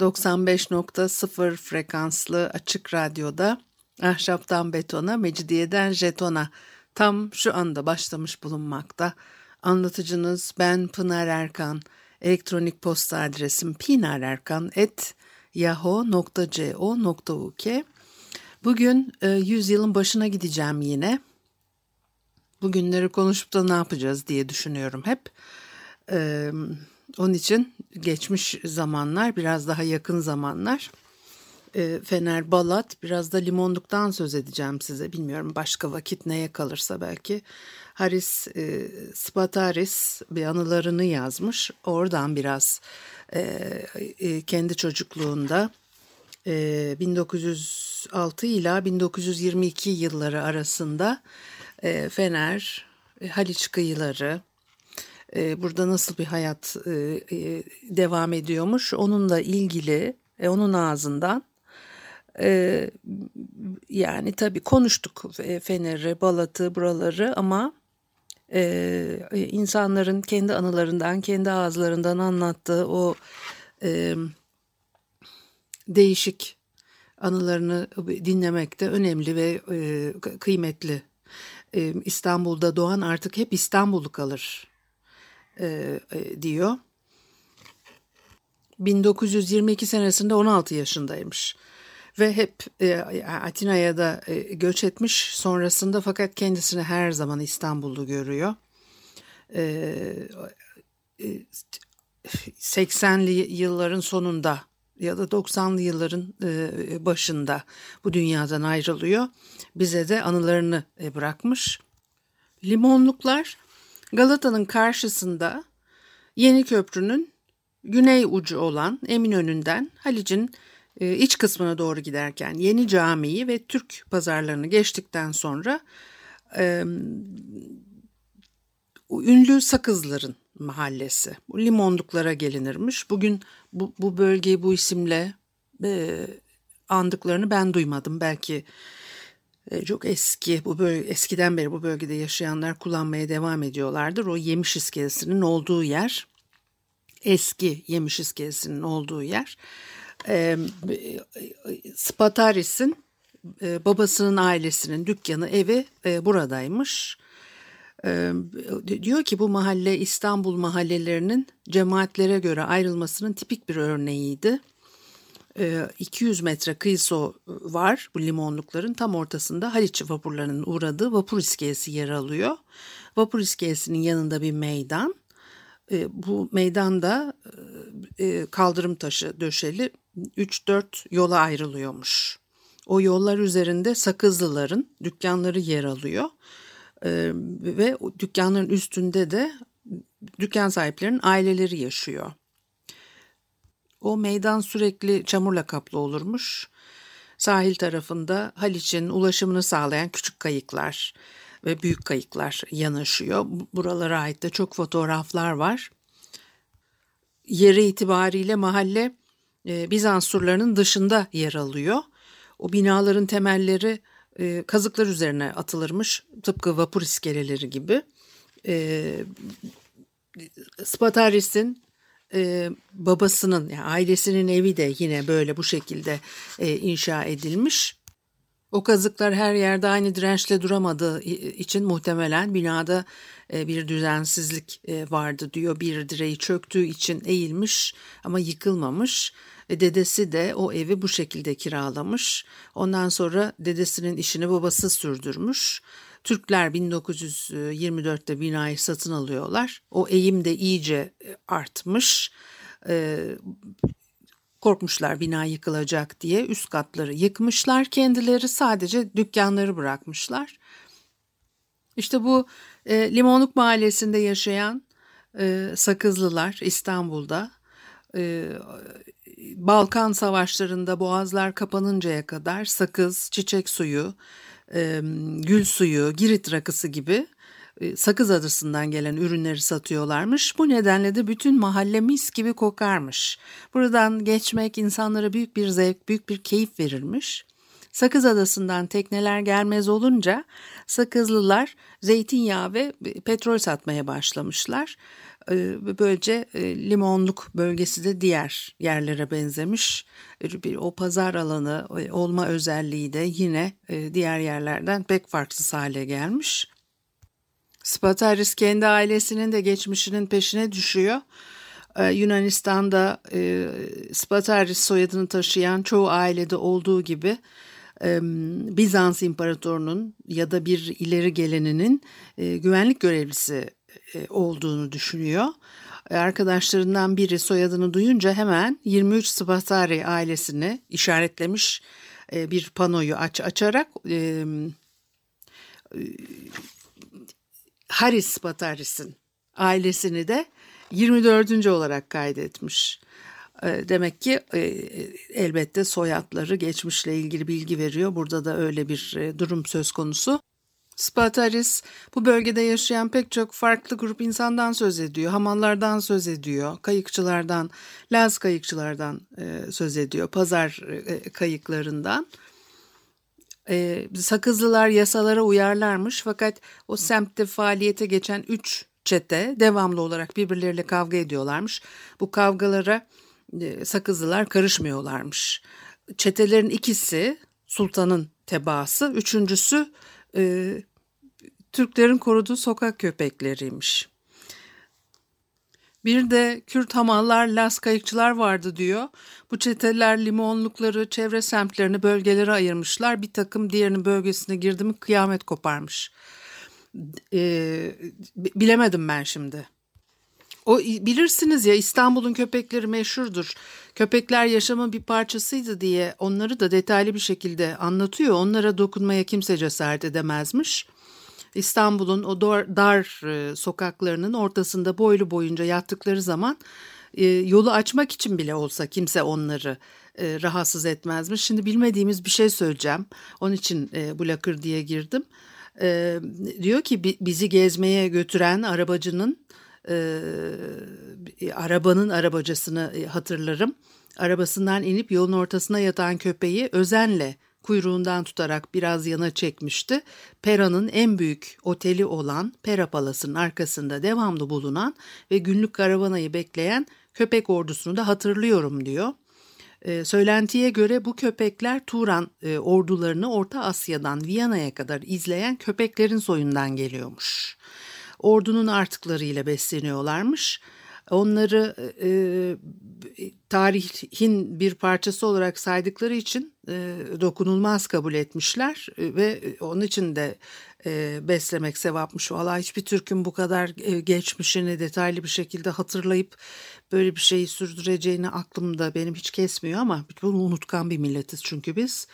95.0 frekanslı açık radyoda ahşaptan betona, mecidiyeden jetona tam şu anda başlamış bulunmakta. Anlatıcınız ben Pınar Erkan. Elektronik posta adresim pinarerkan.yahoo.co.uk Bugün e, 100 yılın başına gideceğim yine. Bugünleri konuşup da ne yapacağız diye düşünüyorum hep. Ee, onun için geçmiş zamanlar, biraz daha yakın zamanlar. Ee, Fener Balat, biraz da limonluktan söz edeceğim size. Bilmiyorum başka vakit neye kalırsa belki. Haris e, Spataris bir anılarını yazmış. Oradan biraz e, e, kendi çocukluğunda e, 1906 ila 1922 yılları arasında e, Fener, Haliç kıyıları, e, burada nasıl bir hayat e, e, devam ediyormuş onunla ilgili onun ağzından yani tabii konuştuk e, Fener'i, Balat'ı, buraları ama insanların kendi anılarından, kendi ağızlarından anlattığı o değişik anılarını dinlemek de önemli ve kıymetli. İstanbul'da doğan artık hep İstanbul'u kalır e, e, diyor. 1922 senesinde 16 yaşındaymış ve hep e, Atina'ya da e, göç etmiş sonrasında fakat kendisini her zaman İstanbul'u görüyor. E, 80'li e, yılların sonunda ya da 90'lı yılların e, başında bu dünyadan ayrılıyor. Bize de anılarını e, bırakmış. Limonluklar Galata'nın karşısında Yeni Köprü'nün güney ucu olan Eminönü'nden Halic'in e, iç kısmına doğru giderken Yeni Camii'yi ve Türk pazarlarını geçtikten sonra e, ünlü Sakızların mahallesi. Bu limonluklara gelinirmiş. Bugün bu, bu bölgeyi bu isimle e, andıklarını ben duymadım. Belki çok eski bu bölge, eskiden beri bu bölgede yaşayanlar kullanmaya devam ediyorlardır. O yemiş iskelesinin olduğu yer eski yemiş iskelesinin olduğu yer. E, Spataris'in e, babasının ailesinin dükkanı evi e, buradaymış. E, diyor ki bu mahalle İstanbul mahallelerinin cemaatlere göre ayrılmasının tipik bir örneğiydi. 200 ee, metre kıyısı var bu limonlukların tam ortasında Haliç vapurlarının uğradığı vapur iskelesi yer alıyor. Vapur iskelesinin yanında bir meydan. Ee, bu meydanda e, e, kaldırım taşı döşeli 3-4 yola ayrılıyormuş. O yollar üzerinde Sakızlıların dükkanları yer alıyor. Ee, ve dükkanların üstünde de dükkan sahiplerinin aileleri yaşıyor. O meydan sürekli çamurla kaplı olurmuş. Sahil tarafında Haliç'in ulaşımını sağlayan küçük kayıklar ve büyük kayıklar yanaşıyor. Buralara ait de çok fotoğraflar var. Yeri itibariyle mahalle e, Bizans surlarının dışında yer alıyor. O binaların temelleri e, kazıklar üzerine atılırmış tıpkı vapur iskeleleri gibi. E, Spataris'in e, babasının yani ailesinin evi de yine böyle bu şekilde e, inşa edilmiş. O kazıklar her yerde aynı dirençle duramadığı için muhtemelen binada e, bir düzensizlik e, vardı diyor. Bir direği çöktüğü için eğilmiş ama yıkılmamış. E, dedesi de o evi bu şekilde kiralamış. Ondan sonra dedesinin işini babası sürdürmüş. Türkler 1924'te binayı satın alıyorlar. O eğim de iyice e, artmış. Ee, korkmuşlar bina yıkılacak diye üst katları yıkmışlar. Kendileri sadece dükkanları bırakmışlar. İşte bu e, Limonluk Mahallesi'nde yaşayan e, Sakızlılar İstanbul'da e, Balkan savaşlarında boğazlar kapanıncaya kadar sakız, çiçek suyu, e, gül suyu, girit rakısı gibi e, Sakız Adası'ndan gelen ürünleri satıyorlarmış. Bu nedenle de bütün mahalle mis gibi kokarmış. Buradan geçmek insanlara büyük bir zevk, büyük bir keyif verirmiş. Sakız Adası'ndan tekneler gelmez olunca Sakızlılar zeytinyağı ve petrol satmaya başlamışlar. E, böylece e, limonluk bölgesi de diğer yerlere benzemiş. O pazar alanı olma özelliği de yine diğer yerlerden pek farksız hale gelmiş. Spataris kendi ailesinin de geçmişinin peşine düşüyor. Ee, Yunanistan'da e, Spataris soyadını taşıyan çoğu ailede olduğu gibi e, Bizans İmparatorunun ya da bir ileri geleninin e, güvenlik görevlisi e, olduğunu düşünüyor. Arkadaşlarından biri soyadını duyunca hemen 23 Spatari ailesini işaretlemiş e, bir panoyu aç açarak e, Haris Bataris'in ailesini de 24. olarak kaydetmiş. Demek ki e, elbette soyadları geçmişle ilgili bilgi veriyor. Burada da öyle bir e, durum söz konusu. Spataris bu bölgede yaşayan pek çok farklı grup insandan söz ediyor. Hamallardan söz ediyor, kayıkçılardan, Laz kayıkçılardan e, söz ediyor, pazar kayıklarından e, Sakızlılar yasalara uyarlarmış fakat o semtte faaliyete geçen üç çete devamlı olarak birbirleriyle kavga ediyorlarmış. Bu kavgalara e, Sakızlılar karışmıyorlarmış. Çetelerin ikisi sultanın tebaası, üçüncüsü e, Türklerin koruduğu sokak köpekleriymiş. Bir de Kürt hamallar, Las kayıkçılar vardı diyor. Bu çeteler limonlukları, çevre semtlerini bölgelere ayırmışlar. Bir takım diğerinin bölgesine girdi mi kıyamet koparmış. Ee, bilemedim ben şimdi. O bilirsiniz ya İstanbul'un köpekleri meşhurdur. Köpekler yaşamın bir parçasıydı diye onları da detaylı bir şekilde anlatıyor. Onlara dokunmaya kimse cesaret edemezmiş. İstanbul'un o dar, dar e, sokaklarının ortasında boylu boyunca yattıkları zaman e, yolu açmak için bile olsa kimse onları e, rahatsız etmezmiş. Şimdi bilmediğimiz bir şey söyleyeceğim. Onun için e, bu lakır diye girdim. Diyor ki bizi gezmeye götüren arabacının arabanın arabacısını hatırlarım. Arabasından inip yolun ortasına yatan köpeği özenle kuyruğundan tutarak biraz yana çekmişti. Pera'nın en büyük oteli olan Pera Palas'ın arkasında devamlı bulunan ve günlük karavanayı bekleyen köpek ordusunu da hatırlıyorum diyor. E, söylentiye göre bu köpekler Turan e, ordularını Orta Asya'dan Viyana'ya kadar izleyen köpeklerin soyundan geliyormuş. Ordunun artıklarıyla besleniyorlarmış. Onları e, e, tarihin bir parçası olarak saydıkları için e, dokunulmaz kabul etmişler e, ve onun için de e, beslemek sevapmış. Valla hiçbir Türk'ün bu kadar e, geçmişini detaylı bir şekilde hatırlayıp böyle bir şeyi sürdüreceğini aklımda benim hiç kesmiyor ama bunu unutkan bir milletiz çünkü biz.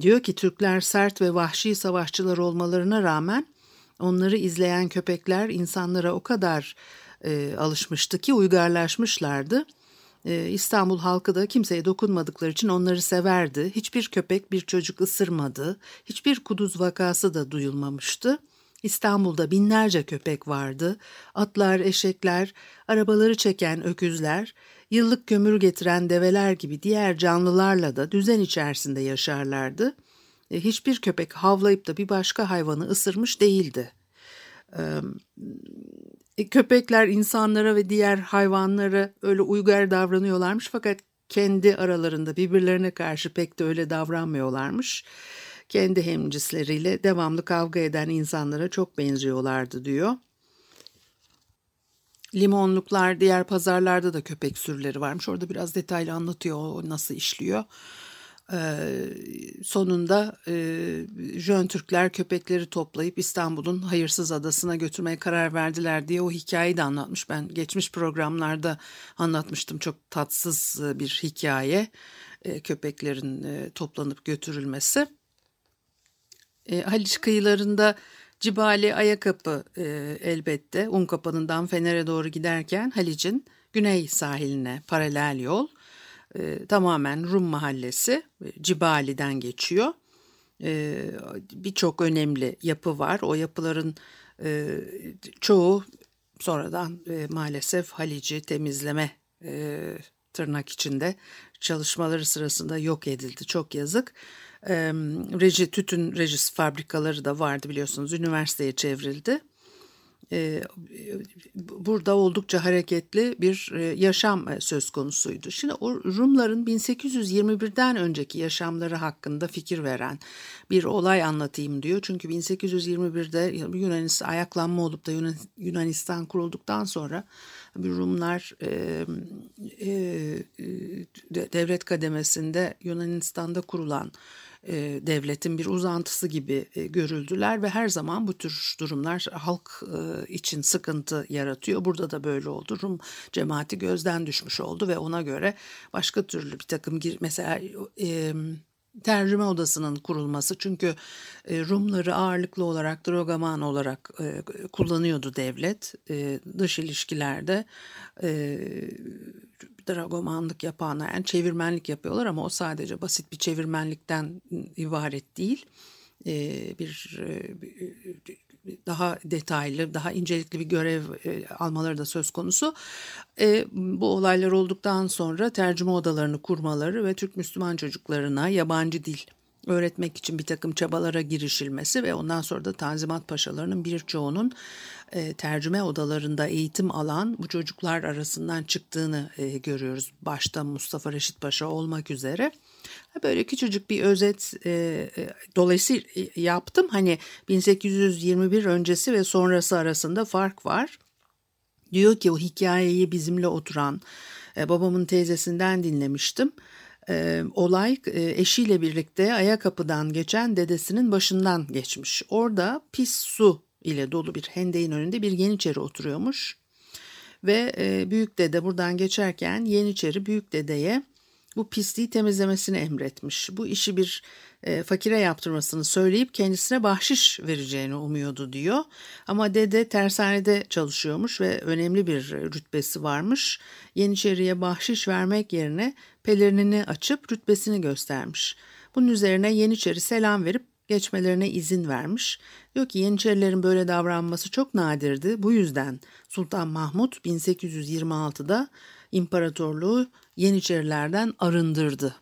Diyor ki Türkler sert ve vahşi savaşçılar olmalarına rağmen onları izleyen köpekler insanlara o kadar e, alışmıştı ki uygarlaşmışlardı. E, İstanbul halkı da kimseye dokunmadıkları için onları severdi. Hiçbir köpek bir çocuk ısırmadı. Hiçbir kuduz vakası da duyulmamıştı. İstanbul'da binlerce köpek vardı. Atlar, eşekler, arabaları çeken öküzler, yıllık kömür getiren develer gibi diğer canlılarla da düzen içerisinde yaşarlardı. E, hiçbir köpek havlayıp da bir başka hayvanı ısırmış değildi. E, köpekler insanlara ve diğer hayvanlara öyle uygar davranıyorlarmış fakat kendi aralarında birbirlerine karşı pek de öyle davranmıyorlarmış. Kendi hemcisleriyle devamlı kavga eden insanlara çok benziyorlardı diyor. Limonluklar, diğer pazarlarda da köpek sürüleri varmış. Orada biraz detaylı anlatıyor o nasıl işliyor. Ee, sonunda e, Jön Türkler köpekleri toplayıp İstanbul'un hayırsız adasına götürmeye karar verdiler diye o hikayeyi de anlatmış. Ben geçmiş programlarda anlatmıştım çok tatsız e, bir hikaye e, köpeklerin toplanıp götürülmesi. Haliç kıyılarında Cibali Ayakapı elbette Unkapanı'ndan Fener'e doğru giderken Halic'in güney sahiline paralel yol. E, tamamen Rum mahallesi e, Cibali'den geçiyor. E, Birçok önemli yapı var. O yapıların e, çoğu sonradan e, maalesef Halici temizleme e, tırnak içinde çalışmaları sırasında yok edildi. Çok yazık. E, reji, tütün rejis fabrikaları da vardı biliyorsunuz. Üniversiteye çevrildi. E, burada oldukça hareketli bir e, yaşam e, söz konusuydu. Şimdi Rumların 1821'den önceki yaşamları hakkında fikir veren bir olay anlatayım diyor. Çünkü 1821'de Yunanistan ayaklanma olup da Yunanistan kurulduktan sonra Rumlar devlet kademesinde Yunanistan'da kurulan e, devletin bir uzantısı gibi e, görüldüler ve her zaman bu tür durumlar halk e, için sıkıntı yaratıyor. Burada da böyle oldu. Rum cemaati gözden düşmüş oldu ve ona göre başka türlü bir takım mesela tercüme odasının kurulması çünkü Rumları ağırlıklı olarak drogaman olarak kullanıyordu devlet dış ilişkilerde dragomanlık yapanlar yani çevirmenlik yapıyorlar ama o sadece basit bir çevirmenlikten ibaret değil. Ee, bir daha detaylı, daha incelikli bir görev almaları da söz konusu. E, bu olaylar olduktan sonra tercüme odalarını kurmaları ve Türk Müslüman çocuklarına yabancı dil öğretmek için bir takım çabalara girişilmesi ve ondan sonra da Tanzimat Paşalarının birçoğunun e, tercüme odalarında eğitim alan bu çocuklar arasından çıktığını e, görüyoruz. Başta Mustafa Reşit Paşa olmak üzere. Böyle küçücük bir özet e, e, dolayısıyla yaptım. Hani 1821 öncesi ve sonrası arasında fark var. Diyor ki o hikayeyi bizimle oturan e, babamın teyzesinden dinlemiştim e, olay e, eşiyle birlikte Ayakapı'dan geçen dedesinin başından geçmiş. Orada pis su ile dolu bir hendeğin önünde bir yeniçeri oturuyormuş. Ve e, büyük dede buradan geçerken yeniçeri büyük dedeye bu pisliği temizlemesini emretmiş. Bu işi bir e, fakire yaptırmasını söyleyip kendisine bahşiş vereceğini umuyordu diyor. Ama dede tersanede çalışıyormuş ve önemli bir rütbesi varmış. Yeniçeriye bahşiş vermek yerine pelerinini açıp rütbesini göstermiş. Bunun üzerine Yeniçeri selam verip geçmelerine izin vermiş. Diyor ki Yeniçerilerin böyle davranması çok nadirdi. Bu yüzden Sultan Mahmut 1826'da imparatorluğu Yeniçerilerden arındırdı.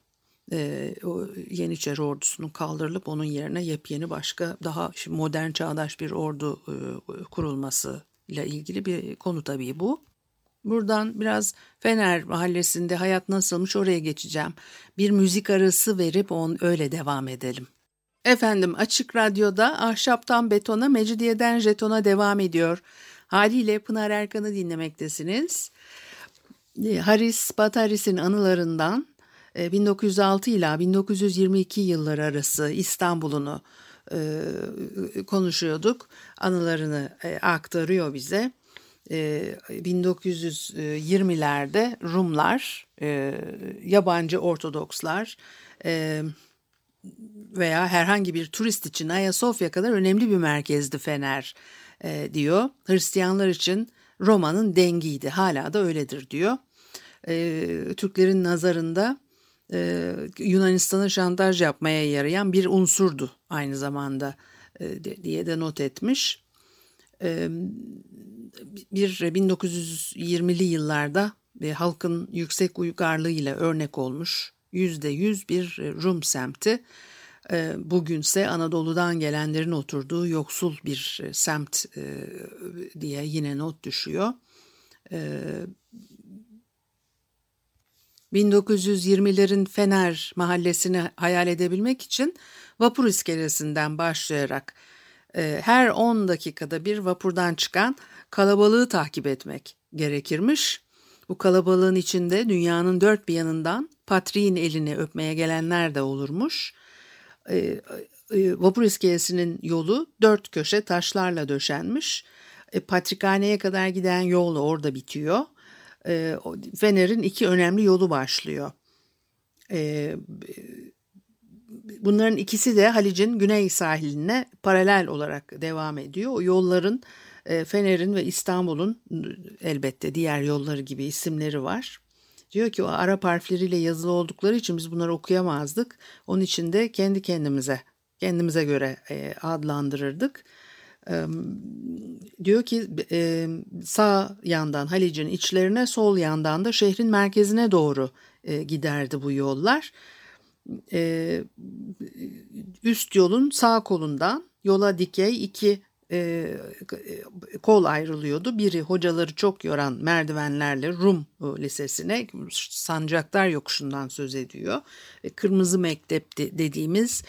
Ee, o Yeniçeri ordusunun kaldırılıp onun yerine yepyeni başka daha modern çağdaş bir ordu e, kurulması ile ilgili bir konu tabii bu. Buradan biraz Fener mahallesinde hayat nasılmış oraya geçeceğim. Bir müzik arası verip on öyle devam edelim. Efendim Açık Radyo'da Ahşaptan Betona, Mecidiyeden Jeton'a devam ediyor. Haliyle Pınar Erkan'ı dinlemektesiniz. Ee, Haris Bataris'in anılarından 1906 ila 1922 yılları arası İstanbul'unu e, konuşuyorduk. Anılarını e, aktarıyor bize. 1920'lerde e, Rumlar, yabancı Ortodokslar veya herhangi bir turist için Ayasofya kadar önemli bir merkezdi Fener diyor. Hristiyanlar için Roma'nın dengiydi. Hala da öyledir diyor. Türklerin nazarında e, Yunanistan'a şantaj yapmaya yarayan bir unsurdu aynı zamanda e, diye de not etmiş. E, bir 1920'li yıllarda e, halkın yüksek uygarlığı ile örnek olmuş yüzde yüz bir Rum semti. E, bugünse Anadolu'dan gelenlerin oturduğu yoksul bir e, semt e, diye yine not düşüyor. 1920'lerin Fener mahallesini hayal edebilmek için vapur iskelesinden başlayarak e, her 10 dakikada bir vapurdan çıkan kalabalığı takip etmek gerekirmiş. Bu kalabalığın içinde dünyanın dört bir yanından patriğin elini öpmeye gelenler de olurmuş. E, e, vapur iskelesinin yolu dört köşe taşlarla döşenmiş. E, patrikhaneye kadar giden yol orada bitiyor e, Fener'in iki önemli yolu başlıyor. Bunların ikisi de Halic'in güney sahiline paralel olarak devam ediyor. O yolların Fener'in ve İstanbul'un elbette diğer yolları gibi isimleri var. Diyor ki o Arap harfleriyle yazılı oldukları için biz bunları okuyamazdık. Onun için de kendi kendimize kendimize göre e, adlandırırdık. E, diyor ki e, sağ yandan Halic'in içlerine sol yandan da şehrin merkezine doğru e, giderdi bu yollar. E, üst yolun sağ kolundan yola dikey iki e, kol ayrılıyordu. Biri hocaları çok yoran merdivenlerle Rum Lisesi'ne Sancaktar Yokuşu'ndan söz ediyor. Kırmızı Mektep dediğimiz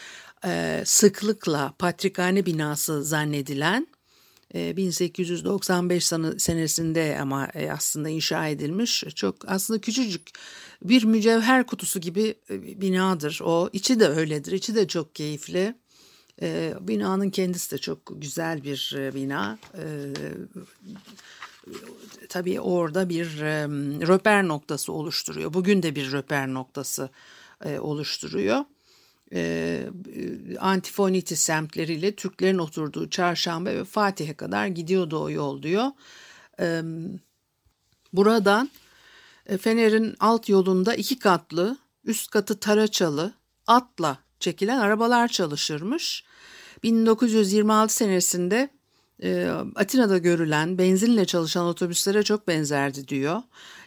e, sıklıkla patrikhane binası zannedilen 1895 e, senesinde ama e, aslında inşa edilmiş çok aslında küçücük bir mücevher kutusu gibi binadır o içi de öyledir içi de çok keyifli binanın kendisi de çok güzel bir bina. Tabii orada bir röper noktası oluşturuyor. Bugün de bir röper noktası oluşturuyor. E, Antifoniti semtleriyle Türklerin oturduğu Çarşamba ve Fatih'e kadar gidiyordu o yol diyor. E, buradan e, Fener'in alt yolunda iki katlı, üst katı taraçalı, atla çekilen arabalar çalışırmış. 1926 senesinde e, Atina'da görülen benzinle çalışan otobüslere çok benzerdi diyor.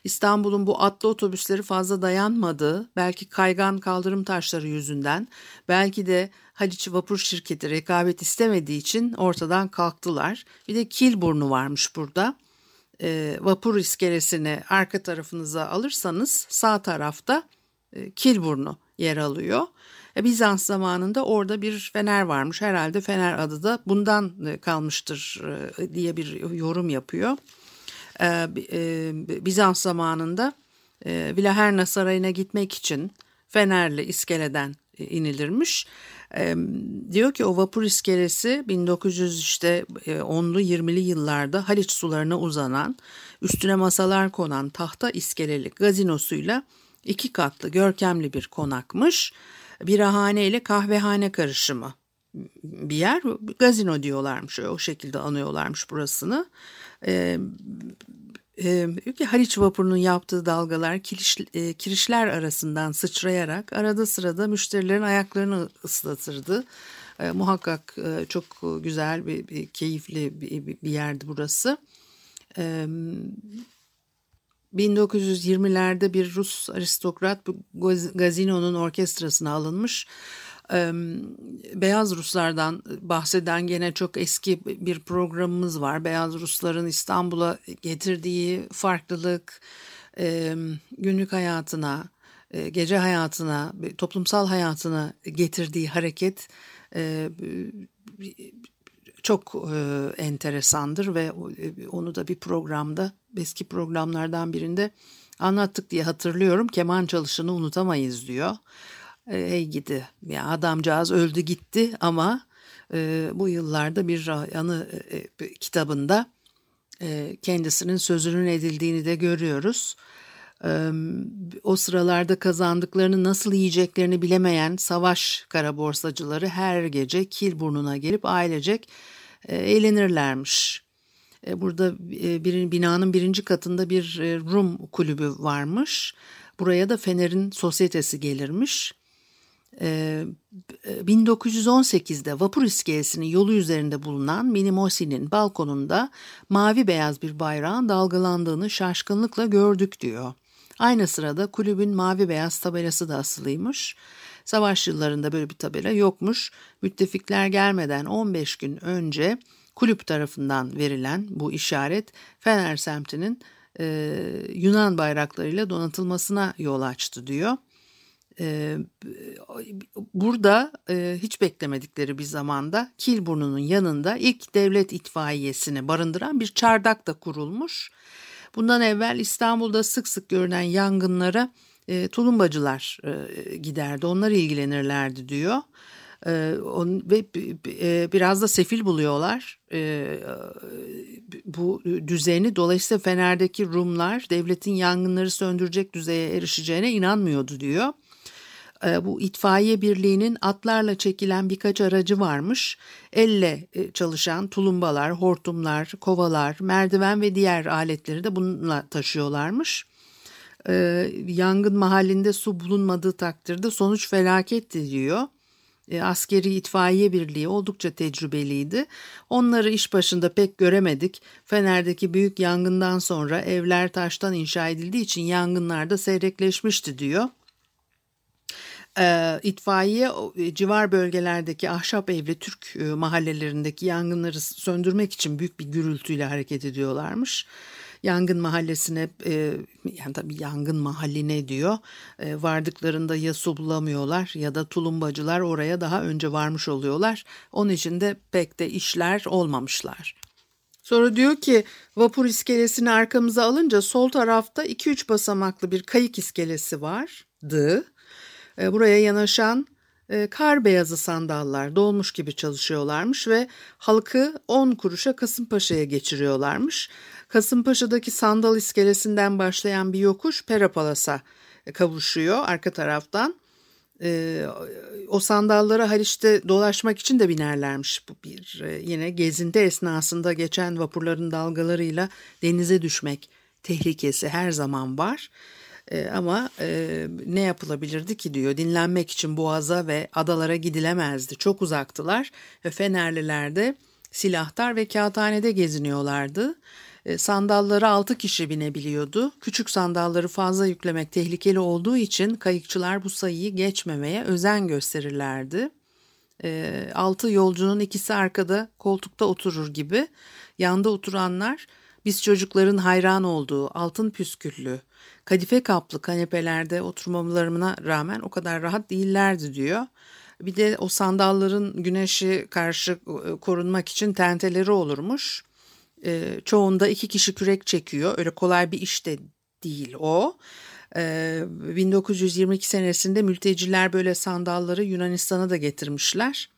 İstanbul'un bu atlı otobüsleri fazla dayanmadı. Belki kaygan kaldırım taşları yüzünden, belki de Haliç Vapur Şirketi rekabet istemediği için ortadan kalktılar. Bir de Kilburnu varmış burada. E, vapur iskelesini arka tarafınıza alırsanız sağ tarafta e, Kilburnu yer alıyor. E, Bizans zamanında orada bir fener varmış. Herhalde fener adı da bundan e, kalmıştır e, diye bir yorum yapıyor. Bizans zamanında Vilaherna Sarayı'na gitmek için Fenerli iskeleden inilirmiş. Diyor ki o vapur iskelesi 1900 işte 10'lu 20'li yıllarda Haliç sularına uzanan, üstüne masalar konan tahta iskeleli gazinosuyla iki katlı görkemli bir konakmış birahane ile kahvehane karışımı bir yer. Gazino diyorlarmış o şekilde anıyorlarmış burasını. Ee, e, Haliç vapurunun yaptığı dalgalar kiriş, e, kirişler arasından sıçrayarak arada sırada müşterilerin ayaklarını ıslatırdı. E, muhakkak e, çok güzel bir, bir keyifli bir, bir yerdi burası. E, 1920'lerde bir Rus aristokrat bu gazinonun orkestrasına alınmış. Beyaz Ruslardan bahseden gene çok eski bir programımız var. Beyaz Rusların İstanbul'a getirdiği farklılık, günlük hayatına, gece hayatına, toplumsal hayatına getirdiği hareket çok e, enteresandır ve e, onu da bir programda eski programlardan birinde anlattık diye hatırlıyorum. Keman çalışını unutamayız diyor. E, hey gidi ya adamcağız öldü gitti ama e, bu yıllarda bir anı e, kitabında e, kendisinin sözünün edildiğini de görüyoruz. E, o sıralarda kazandıklarını nasıl yiyeceklerini bilemeyen savaş kara borsacıları her gece Kilburn'una gelip ailecek e, eğlenirlermiş. E, burada e, bir binanın birinci katında bir Rum kulübü varmış. Buraya da Fener'in sosyetesi gelirmiş. 1918'de vapur iskelesinin yolu üzerinde bulunan Minimosi'nin balkonunda mavi beyaz bir bayrağın dalgalandığını şaşkınlıkla gördük diyor. Aynı sırada kulübün mavi beyaz tabelası da asılıymış. Savaş yıllarında böyle bir tabela yokmuş. Müttefikler gelmeden 15 gün önce kulüp tarafından verilen bu işaret Fener semtinin e, Yunan bayraklarıyla donatılmasına yol açtı diyor. E, burada e, hiç beklemedikleri bir zamanda Kilburnu'nun yanında ilk devlet itfaiyesini barındıran bir çardak da kurulmuş. Bundan evvel İstanbul'da sık sık görünen yangınlara e, tulumbacılar e, giderdi. Onlar ilgilenirlerdi diyor. E, on, ve e, biraz da sefil buluyorlar e, bu düzeni. Dolayısıyla Fener'deki Rumlar devletin yangınları söndürecek düzeye erişeceğine inanmıyordu diyor. e, bu itfaiye birliğinin atlarla çekilen birkaç aracı varmış. Elle e, çalışan tulumbalar, hortumlar, kovalar, merdiven ve diğer aletleri de bununla taşıyorlarmış. E, yangın mahallinde su bulunmadığı takdirde sonuç felaketti diyor. E, askeri itfaiye birliği oldukça tecrübeliydi. Onları iş başında pek göremedik. Fener'deki büyük yangından sonra evler taştan inşa edildiği için yangınlar da seyrekleşmişti diyor. E, itfaiye e, civar bölgelerdeki ahşap evli Türk e, mahallelerindeki yangınları söndürmek için büyük bir gürültüyle hareket ediyorlarmış yangın mahallesine e, yani tabii yangın mahalline diyor e, vardıklarında ya su bulamıyorlar ya da tulumbacılar oraya daha önce varmış oluyorlar. Onun için de pek de işler olmamışlar. Sonra diyor ki vapur iskelesini arkamıza alınca sol tarafta 2-3 basamaklı bir kayık iskelesi vardı. E, buraya yanaşan e, kar beyazı sandallar dolmuş gibi çalışıyorlarmış ve halkı 10 kuruşa Kasımpaşa'ya geçiriyorlarmış. Kasımpaşa'daki sandal iskelesinden başlayan bir yokuş Perapalas'a kavuşuyor arka taraftan. Ee, o sandallara Haliç'te dolaşmak için de binerlermiş. Bu bir e, yine gezinti esnasında geçen vapurların dalgalarıyla denize düşmek tehlikesi her zaman var. E, ama e, ne yapılabilirdi ki diyor dinlenmek için boğaza ve adalara gidilemezdi. Çok uzaktılar ve Fenerliler de silahtar ve kağıthanede geziniyorlardı. E, sandallara 6 kişi binebiliyordu. Küçük sandalları fazla yüklemek tehlikeli olduğu için kayıkçılar bu sayıyı geçmemeye özen gösterirlerdi. 6 e, yolcunun ikisi arkada koltukta oturur gibi. Yanda oturanlar biz çocukların hayran olduğu altın püsküllü, kadife kaplı kanepelerde oturmamalarına rağmen o kadar rahat değillerdi diyor. Bir de o sandalların güneşi karşı e, korunmak için tenteleri olurmuş. E, çoğunda iki kişi kürek çekiyor. Öyle kolay bir iş de değil o. E, 1922 senesinde mülteciler böyle sandalları Yunanistan'a da getirmişler.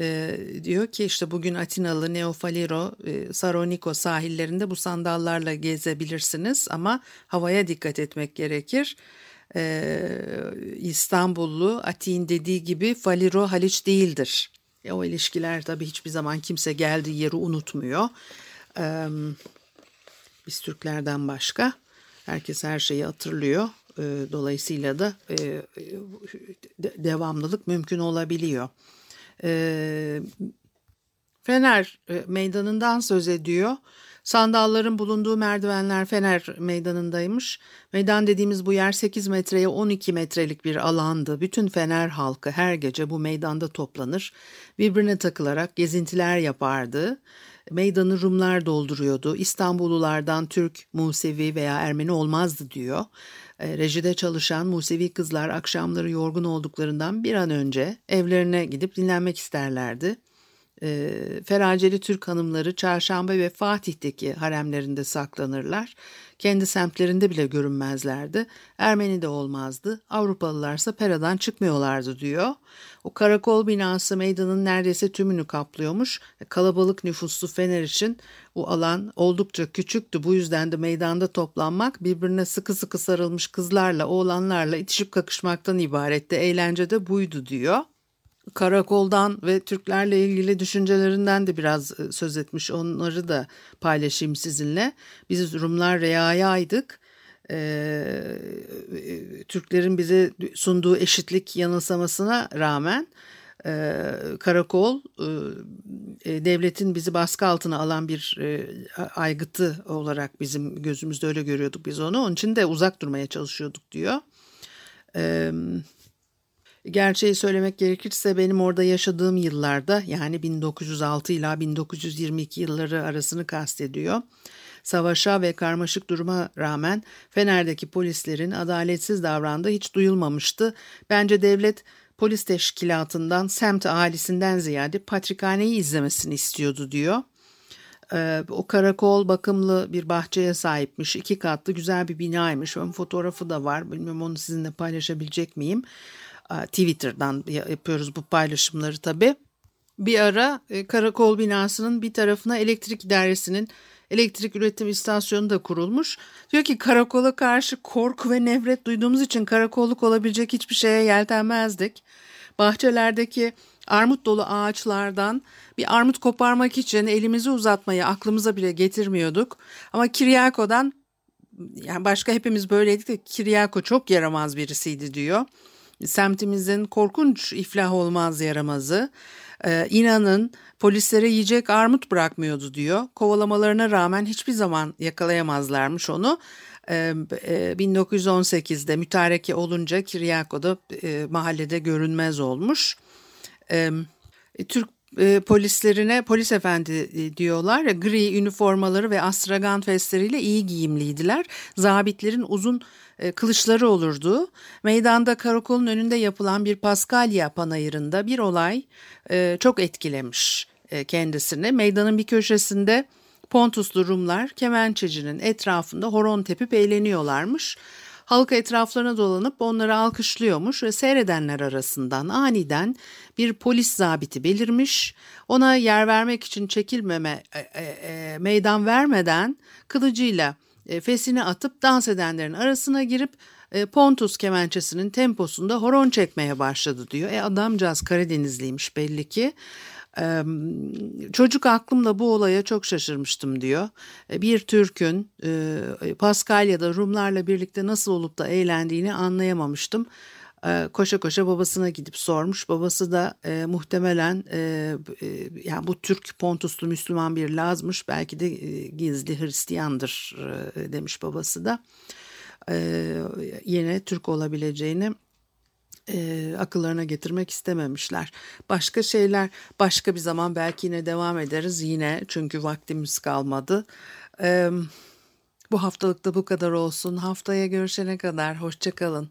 E, diyor ki işte bugün Atinalı Neofaliro, e, Saroniko sahillerinde bu sandallarla gezebilirsiniz ama havaya dikkat etmek gerekir. E, İstanbullu Atin dediği gibi Faliro Haliç değildir. E, o ilişkiler tabii hiçbir zaman kimse geldiği yeri unutmuyor. Biz Türklerden başka herkes her şeyi hatırlıyor. E, dolayısıyla da e, de, devamlılık mümkün olabiliyor. E, Fener e, meydanından söz ediyor. Sandalların bulunduğu merdivenler Fener meydanındaymış. Meydan dediğimiz bu yer 8 metreye 12 metrelik bir alandı. Bütün Fener halkı her gece bu meydanda toplanır. Birbirine takılarak gezintiler yapardı. Meydanı Rumlar dolduruyordu. İstanbullulardan Türk, Musevi veya Ermeni olmazdı diyor. E, rejide çalışan Musevi kızlar akşamları yorgun olduklarından bir an önce evlerine gidip dinlenmek isterlerdi. E, Feraceli Türk hanımları Çarşamba ve Fatih'teki haremlerinde saklanırlar. Kendi semtlerinde bile görünmezlerdi. Ermeni de olmazdı. Avrupalılarsa Pera'dan çıkmıyorlardı diyor. O karakol binası meydanın neredeyse tümünü kaplıyormuş. Kalabalık nüfuslu Fener için bu alan oldukça küçüktü. Bu yüzden de meydanda toplanmak birbirine sıkı sıkı sarılmış kızlarla, oğlanlarla itişip kakışmaktan ibaretti. Eğlence de buydu diyor. Karakoldan ve Türklerle ilgili düşüncelerinden de biraz e, söz etmiş. Onları da paylaşayım sizinle. Biz Rumlar reayaydık. Ee, Türklerin bize sunduğu eşitlik yanılsamasına rağmen e, karakol e, e, devletin bizi baskı altına alan bir e, aygıtı olarak bizim gözümüzde öyle görüyorduk biz onu. Onun için de uzak durmaya çalışıyorduk diyor. Evet. Gerçeği söylemek gerekirse benim orada yaşadığım yıllarda yani 1906 ila 1922 yılları arasını kastediyor. Savaşa ve karmaşık duruma rağmen Fener'deki polislerin adaletsiz davrandığı hiç duyulmamıştı. Bence devlet polis teşkilatından, semt ahalisinden ziyade patrikhaneyi izlemesini istiyordu diyor. Ee, o karakol bakımlı bir bahçeye sahipmiş. iki katlı güzel bir binaymış. Ön fotoğrafı da var. Bilmiyorum onu sizinle paylaşabilecek miyim? Twitter'dan yapıyoruz bu paylaşımları tabii. Bir ara e, karakol binasının bir tarafına elektrik idaresinin elektrik üretim istasyonu da kurulmuş. Diyor ki karakola karşı korku ve nefret duyduğumuz için karakolluk olabilecek hiçbir şeye yeltenmezdik. Bahçelerdeki armut dolu ağaçlardan bir armut koparmak için elimizi uzatmayı aklımıza bile getirmiyorduk. Ama Kiryako'dan yani başka hepimiz böyleydik de Kiryako çok yaramaz birisiydi diyor. Semtimizin korkunç iflah olmaz yaramazı. Ee, inanın polislere yiyecek armut bırakmıyordu diyor. Kovalamalarına rağmen hiçbir zaman yakalayamazlarmış onu. Ee, 1918'de mütareke olunca Kiryako'da e, mahallede görünmez olmuş. Ee, Türk e, polislerine polis efendi e, diyorlar gri üniformaları ve astragan festleriyle iyi giyimliydiler. Zabitlerin uzun e, kılıçları olurdu. Meydanda karakolun önünde yapılan bir Paskalya panayırında bir olay e, çok etkilemiş e, kendisini. Meydanın bir köşesinde Pontuslu Rumlar kemençecinin etrafında horon tepip eğleniyorlarmış. Halk etraflarına dolanıp onları alkışlıyormuş ve seyredenler arasından aniden bir polis zabiti belirmiş. Ona yer vermek için çekilmeme e, e, e, meydan vermeden kılıcıyla e, fesini atıp dans edenlerin arasına girip e, Pontus kemençesinin temposunda horon çekmeye başladı diyor. E adamcağız Karadenizliymiş belli ki. Çocuk aklımla bu olaya çok şaşırmıştım diyor. E, bir Türk'ün e, Paskalya'da Rumlarla birlikte nasıl olup da eğlendiğini anlayamamıştım. E, koşa koşa babasına gidip sormuş. Babası da e, muhtemelen e, e, yani bu Türk Pontuslu Müslüman bir Lazmış belki de e, gizli Hristiyandır e, demiş babası da. E, yine Türk olabileceğini e, akıllarına getirmek istememişler. Başka şeyler başka bir zaman belki yine devam ederiz yine çünkü vaktimiz kalmadı. E, bu haftalıkta bu kadar olsun. Haftaya görüşene kadar hoşçakalın.